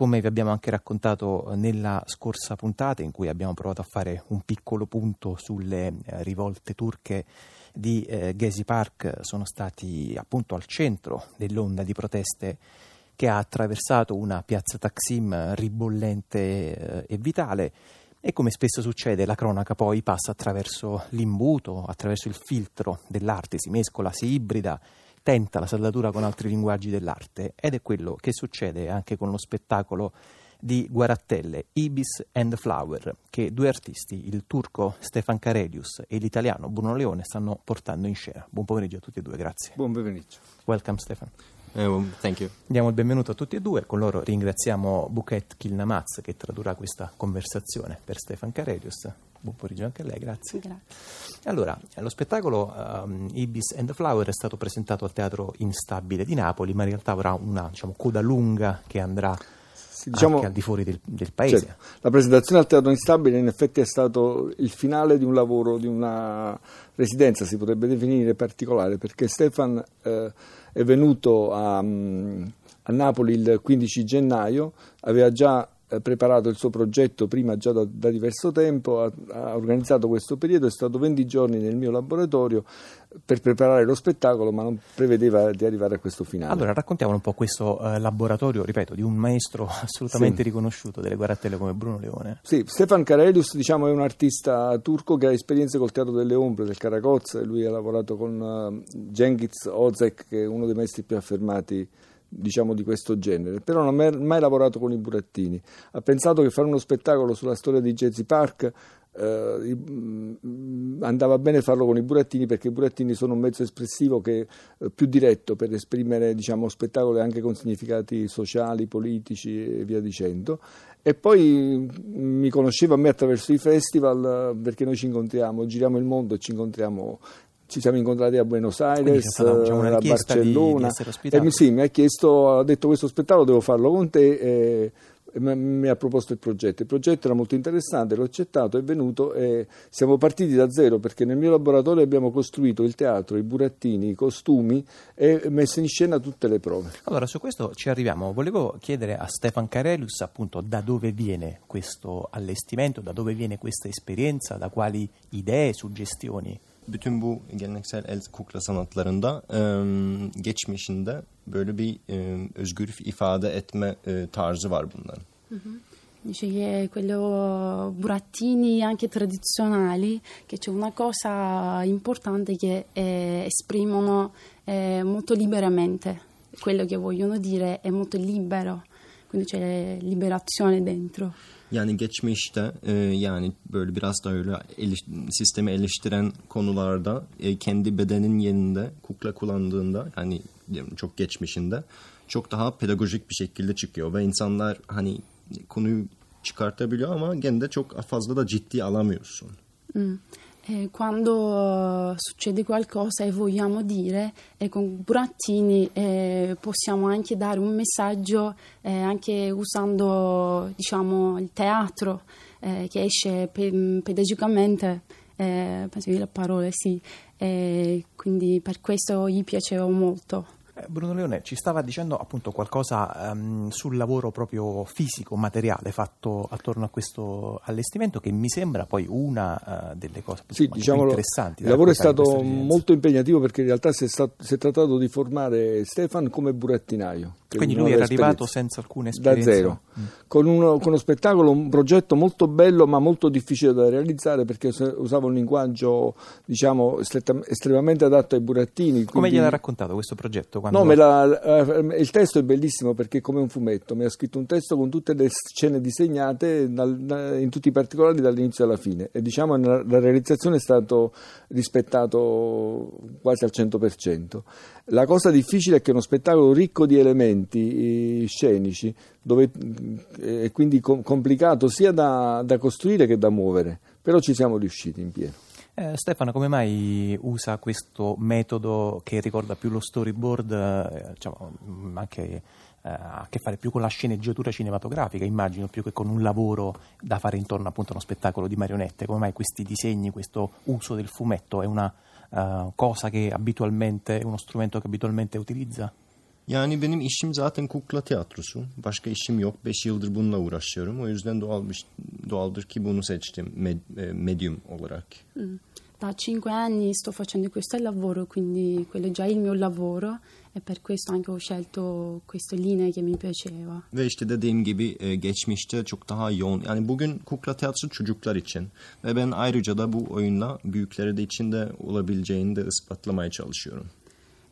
Come vi abbiamo anche raccontato nella scorsa puntata, in cui abbiamo provato a fare un piccolo punto sulle eh, rivolte turche di eh, Gezi Park, sono stati appunto al centro dell'onda di proteste che ha attraversato una piazza Taksim ribollente eh, e vitale. E come spesso succede, la cronaca poi passa attraverso l'imbuto, attraverso il filtro dell'arte, si mescola, si ibrida tenta la saldatura con altri linguaggi dell'arte ed è quello che succede anche con lo spettacolo di Guarattelle, Ibis and Flower, che due artisti, il turco Stefan Karelius e l'italiano Bruno Leone, stanno portando in scena. Buon pomeriggio a tutti e due, grazie. Buon pomeriggio. Welcome Stefan. Uh, thank you. Diamo il benvenuto a tutti e due, con loro ringraziamo Buket Kilnamaz che tradurrà questa conversazione per Stefan Karelius. Buon pomeriggio anche a lei, grazie. Grazie. Allora, lo spettacolo um, Ibis and the Flower è stato presentato al Teatro Instabile di Napoli, ma in realtà avrà una diciamo, coda lunga che andrà sì, diciamo, anche al di fuori del, del paese. Certo. La presentazione al Teatro Instabile in effetti è stato il finale di un lavoro, di una residenza, si potrebbe definire particolare, perché Stefan eh, è venuto a, a Napoli il 15 gennaio, aveva già preparato il suo progetto prima già da, da diverso tempo, ha, ha, organizzato questo periodo, è stato 20 giorni nel mio laboratorio per preparare lo spettacolo, ma non prevedeva di arrivare a questo finale. Allora raccontiamo un po' questo eh, laboratorio, ripeto, di un maestro assolutamente sì. riconosciuto delle guarattelle come Bruno Leone. Sì, Stefan Karelius diciamo, è un artista turco che ha esperienze col Teatro delle Ombre, del Karakoz, lui ha lavorato con uh, Cengiz Ozek, che è uno dei maestri più affermati diciamo di questo genere, però non ha mai lavorato con i burattini. Ha pensato che fare uno spettacolo sulla storia di Jazzy Park eh, mm, andava bene farlo con i burattini perché i burattini sono un mezzo espressivo che eh, più diretto per esprimere diciamo, spettacoli anche con significati sociali, politici e via dicendo. E poi mm, mi conosceva a me attraverso i festival perché noi ci incontriamo, giriamo il mondo e ci incontriamo ci siamo incontrati a Buenos Aires, stata, diciamo, a Barcellona. Di, di e mi, sì, mi ha chiesto, ha detto questo spettacolo devo farlo con te e, e mi ha proposto il progetto. Il progetto era molto interessante, l'ho accettato, è venuto e siamo partiti da zero perché nel mio laboratorio abbiamo costruito il teatro, i burattini, i costumi e messo in scena tutte le prove. Allora, su questo ci arriviamo. Volevo chiedere a Stefan Carelius appunto da dove viene questo allestimento, da dove viene questa esperienza, da quali idee, suggestioni bütün bu geleneksel el kukla sanatlarında e, geçmişinde böyle bir e, özgür ifade etme e, tarzı var bunların. Hı hı. Dice che quello burattini anche tradizionali, che c'è una cosa importante che eh, esprimono eh, molto liberamente quello che vogliono dire, è molto libero, quindi c'è liberazione dentro. Yani geçmişte e, yani böyle biraz da öyle eliş, sistemi eleştiren konularda e, kendi bedenin yerinde kukla kullandığında yani çok geçmişinde çok daha pedagojik bir şekilde çıkıyor ve insanlar hani konuyu çıkartabiliyor ama gene de çok fazla da ciddi alamıyorsun. Mm. Eh, quando succede qualcosa e vogliamo dire, e con burattini eh, possiamo anche dare un messaggio eh, anche usando diciamo, il teatro eh, che esce pe- pedagogicamente, eh, penso che la parola sì, quindi per questo gli piaceva molto. Eh, Bruno Leone ci stava dicendo appunto qualcosa um, sul lavoro proprio fisico, materiale fatto attorno a questo allestimento che mi sembra poi una uh, delle cose sì, diciamo, interessanti. Il lavoro è stato molto impegnativo perché in realtà si è, stato, si è trattato di formare Stefan come burattinaio. Quindi lui era arrivato senza alcuna esperienza? Da zero, mm. con, uno, con, uno, spettacolo, un progetto molto bello ma molto difficile da realizzare perché usava un linguaggio diciamo estremamente adatto ai burattini. Quindi... Come gliel'ha raccontato questo progetto? Quando... No, la, eh, il testo è bellissimo perché è come un fumetto, mi ha scritto un testo con tutte le scene disegnate dal, in tutti i particolari dall'inizio alla fine e diciamo la, la realizzazione è stato rispettato quasi al 100%. La cosa difficile è che è uno spettacolo ricco di elementi scenici dove, è eh, quindi complicato sia da, da costruire che da muovere, però ci siamo riusciti in pieno. Eh, Stefano, come mai usa questo metodo che ricorda più lo storyboard, eh, diciamo, mm, anche eh, a che fare più con la sceneggiatura cinematografica, immagino, più che con un lavoro da fare intorno appunto a uno spettacolo di marionette? Come mai questi disegni, questo uso del fumetto è una uh, cosa che abitualmente, uno strumento che abitualmente utilizza? Yani benim işim zaten kukla tiyatrosu. Başka işim yok. Beş yıldır bununla uğraşıyorum. O yüzden doğal, doğaldır ki bunu seçtim med, e, medium olarak. Mm. Da cinque anni sto facendo questo lavoro, quindi quello è già il mio lavoro e per questo anche ho scelto queste linee che mi piaceva. Ve işte dediğim gibi e, geçmişte çok daha yoğun. Yani bugün kukla tiyatrosu çocuklar için. Ve ben ayrıca da bu oyunla büyükleri de içinde olabileceğini de ispatlamaya çalışıyorum.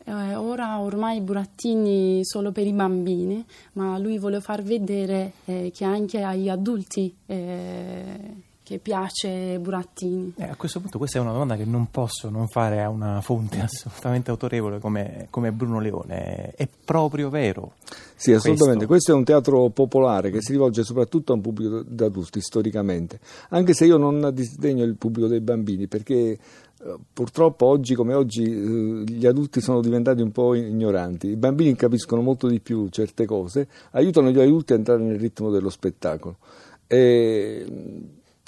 Eh, ora ormai burattini solo per i bambini, ma lui vuole far vedere eh, che anche agli adulti eh, che piace Burattini. Eh, a questo punto questa è una domanda che non posso non fare a una fonte assolutamente autorevole come, come Bruno Leone. È proprio vero? Sì, assolutamente. Questo? questo? è un teatro popolare che si rivolge soprattutto a un pubblico di adulti storicamente, anche se io non disdegno il pubblico dei bambini perché eh, purtroppo oggi come oggi eh, gli adulti sono diventati un po' ignoranti, i bambini capiscono molto di più certe cose, aiutano gli adulti a entrare nel ritmo dello spettacolo. E,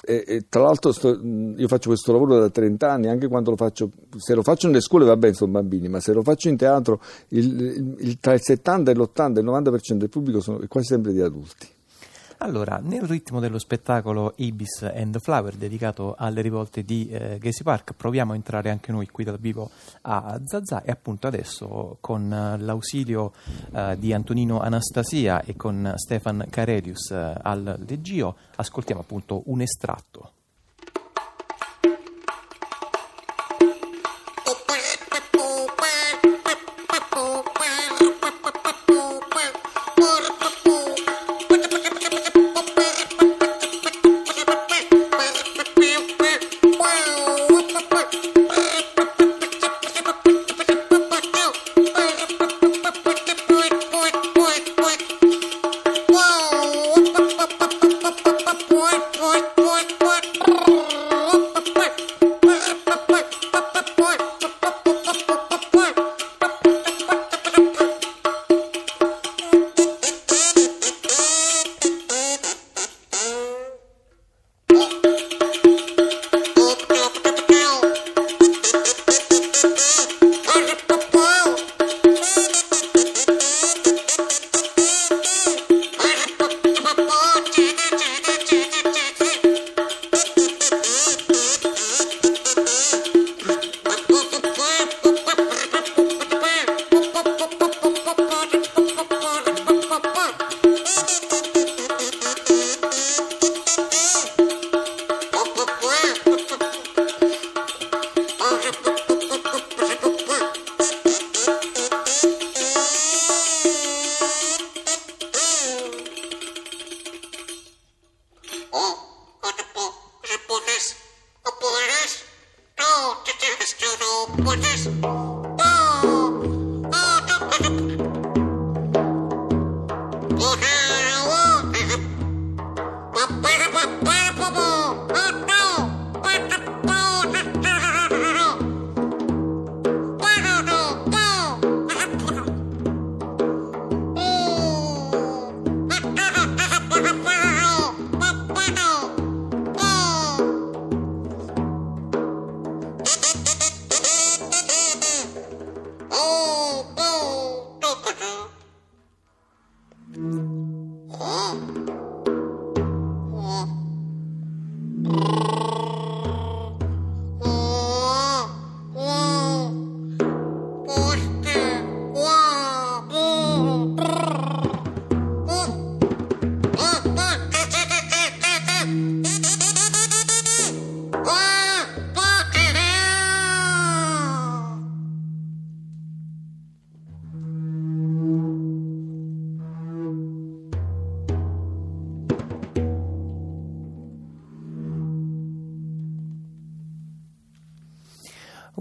e, e tra l'altro sto, io faccio questo lavoro da 30 anni, anche quando lo faccio, se lo faccio nelle scuole va bene, sono bambini, ma se lo faccio in teatro il, il, il, tra il 70 e l'80 e il 90% del pubblico sono quasi sempre di adulti. Allora, nel ritmo dello spettacolo Ibis and the Flower dedicato alle rivolte di eh, Gezi Park, proviamo a entrare anche noi qui dal vivo a Zazà e appunto adesso con eh, l'ausilio eh, di Antonino Anastasia e con Stefan Carelius eh, al leggio ascoltiamo appunto un estratto.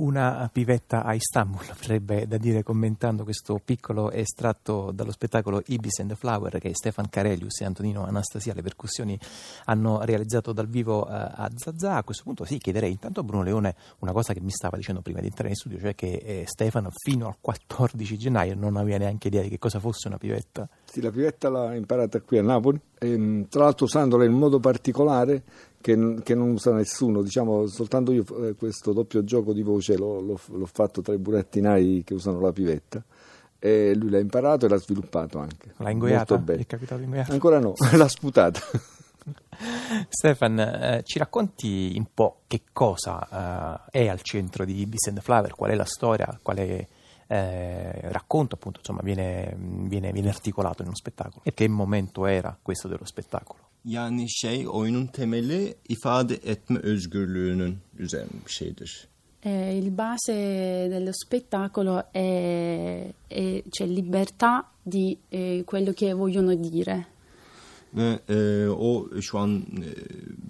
Una pivetta a Istanbul, avrebbe da dire commentando questo piccolo estratto dallo spettacolo Ibis and the Flower che Stefan Carelius e Antonino Anastasia, le percussioni, hanno realizzato dal vivo uh, a Zazà. A questo punto sì, chiederei intanto a Bruno Leone una cosa che mi stava dicendo prima di entrare in studio, cioè che eh, Stefano fino al 14 gennaio non aveva neanche idea di che cosa fosse una pivetta. Sì, la pivetta l'ha imparata qui a Napoli, e, ehm, tra l'altro usandola in modo particolare che, che, non usa nessuno, diciamo soltanto io eh, questo doppio gioco di voce l'ho, l'ho, l'ho fatto tra i burattinai che usano la pivetta e lui l'ha imparato e l'ha sviluppato anche. L'ha ingoiata? Bene. È capitato ingoiata? Ancora no, l'ha sputata. Stefan, eh, ci racconti un po' che cosa eh, è al centro di Beast and Flower, qual è la storia, quale eh, racconto appunto insomma, viene, viene, viene articolato in uno spettacolo e che momento era questo dello spettacolo? Yani şey oyunun temeli ifade etme özgürlüğünün üzerine bir şeydir. Eh, il base dello spettacolo è, è c'è libertà di eh, quello che vogliono dire. Ve e, o şu an e,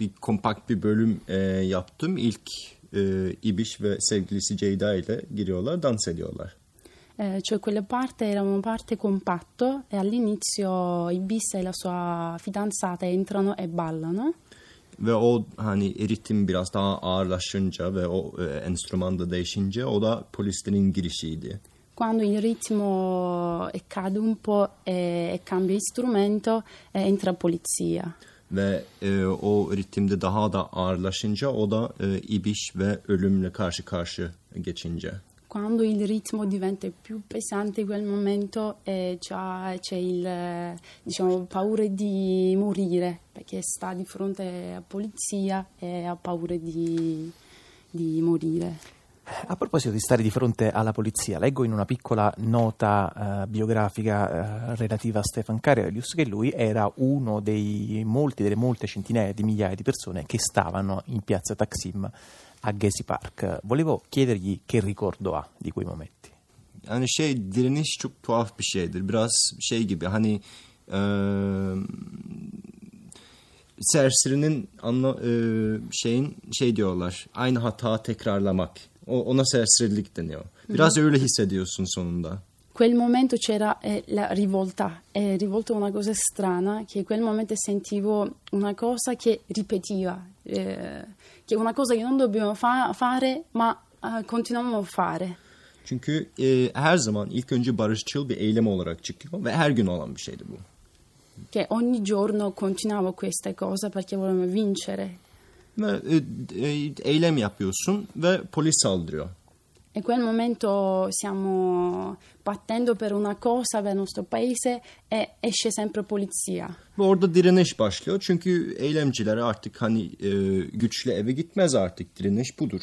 bir kompakt bir bölüm e, yaptım. İlk e, İbiş ve sevgilisi Ceyda ile giriyorlar, dans ediyorlar. Eh, cioè quella parte era una parte compatto e all'inizio Ibis e la sua fidanzata entrano e ballano. Ve o hani ritim biraz daha ağırlaşınca ve o e, enstrüman da değişince o da polislerin girişiydi. Quando il ritmo cade un po' e, e cambia strumento, eh, entra polizia. Ve e, o ritimde daha da ağırlaşınca o da e, İbiş ve ölümle karşı karşı geçince. Quando il ritmo diventa più pesante in quel momento eh, c'è il, diciamo, paura di morire perché sta di fronte a polizia e ha paura di, di morire. A proposito di stare di fronte alla polizia, leggo in una piccola nota eh, biografica eh, relativa a Stefan Karelius che lui era uno dei molti, delle molte centinaia di migliaia di persone che stavano in piazza Taksim a Gezi Park. Volevo chiedergli che ricordo ha di quei momenti. Yani şey direniş çok tuhaf bir şeydir. Biraz şey gibi hani e, serserinin anla, şeyin şey diyorlar. Aynı hata tekrarlamak. O, ona serserilik deniyor. Biraz öyle hissediyorsun sonunda. quel momento c'era eh, la rivolta, e rivolta una cosa strana, che in quel momento sentivo una cosa che ripetiva, eh, che una cosa che non dobbiamo fa- fare, ma eh, continuiamo a fare. Çünkü e, her zaman ilk önce barışçıl bir eylem olarak çıkıyor ve her gün olan bir şeydi bu. Che ogni giorno continuavo questa cosa perché volevamo vincere. Ve e, e, eylem yapıyorsun ve polis saldırıyor. In quel momento stiamo battendo per una cosa per il nostro paese e esce sempre polizia. Ve orada direniş başlıyor. Çünkü eylemciler artık hani e, güçlü eve gitmez artık. Direniş budur.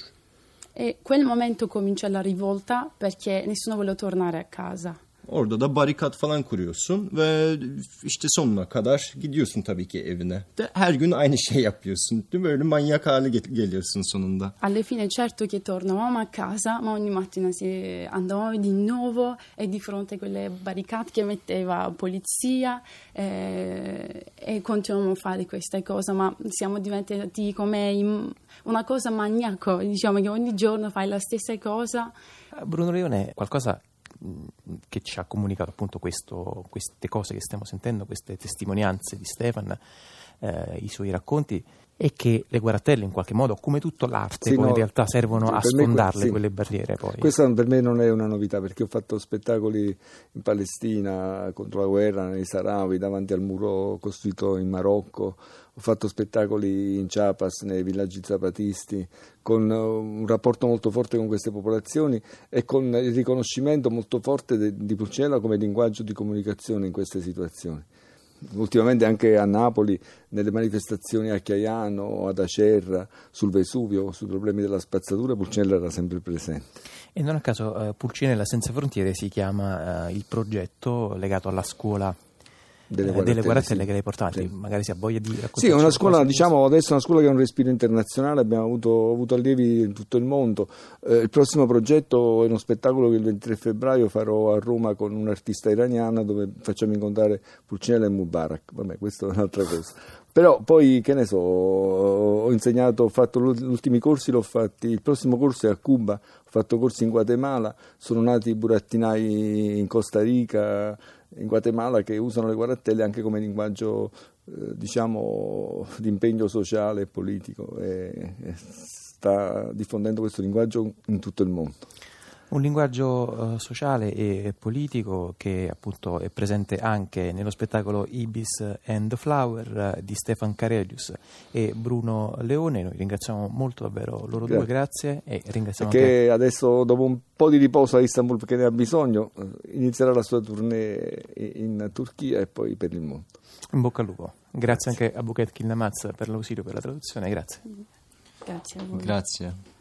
E quel momento comincia la rivolta perché nessuno vuole tornare a casa. Orada da barikat falan kuruyorsun ve işte sonuna kadar gidiyorsun tabii ki evine. De her gün aynı şey yapıyorsun. Değil mi? Böyle manyak hale gel- geliyorsun sonunda. Alla fine certo che tornavamo a casa, ma ogni mattina si andavamo di nuovo e di fronte a quelle barricate che metteva polizia eh, e continuavamo a fare questa cosa, ma siamo diventati come in- una cosa maniaco, diciamo che ogni giorno fai la stessa cosa. Eh, Bruno Leone, qualcosa mh, che ci ha comunicato appunto questo- queste cose che stiamo sentendo, queste testimonianze di Stefan, eh, i suoi racconti, e che le guarattelle in qualche modo, come tutto l'arte, Sì, poi no, in realtà servono a sfondarle sì. quelle barriere poi. Questa per me non è una novità perché ho fatto spettacoli in Palestina contro la guerra, nei Saharawi, davanti al muro costruito in Marocco, ho fatto spettacoli in Chiapas, nei villaggi zapatisti, con eh, un rapporto molto forte con queste popolazioni e con il riconoscimento molto forte de- di Pulcinella come linguaggio di comunicazione in queste situazioni. Ultimamente anche a Napoli, nelle manifestazioni a Chiaiano, ad Acerra, sul Vesuvio, sui problemi della spazzatura, Pulcinella era sempre presente. E non a caso eh, Pulcinella Senza Frontiere si chiama eh, il progetto legato alla scuola Delle eh, guarattelle, guarattelle sì. che lei portate. Sì. Magari si ha voglia di raccontare. Sì, è una scuola, diciamo, adesso è una scuola che ha un respiro internazionale, abbiamo avuto, avuto allievi in tutto il mondo. Eh, il prossimo progetto è uno spettacolo che il 23 febbraio farò a Roma con un'artista iraniana dove facciamo incontrare Pulcinella e Mubarak. Vabbè, questa è un'altra cosa. Però poi, che ne so, ho insegnato, ho fatto gli ultimi corsi, l'ho fatti, il prossimo corso è a Cuba, ho fatto corsi in Guatemala, sono nati i burattinai in Costa Rica, in Guatemala che usano le guarattelle anche come linguaggio eh, diciamo di impegno sociale e politico e sta diffondendo questo linguaggio in tutto il mondo. Un linguaggio uh, sociale e politico che appunto è presente anche nello spettacolo Ibis and the Flower uh, di Stefan Carelius e Bruno Leone. Noi ringraziamo molto davvero loro grazie. due, grazie e ringraziamo Perché anche... adesso dopo un po' di riposo a Istanbul perché ne ha bisogno, eh, inizierà la sua tournée in Turchia e poi per il mondo. In bocca al lupo. Grazie, grazie. anche a Buket Kilnamaz per l'ausilio per la traduzione, grazie. Grazie a voi. Grazie.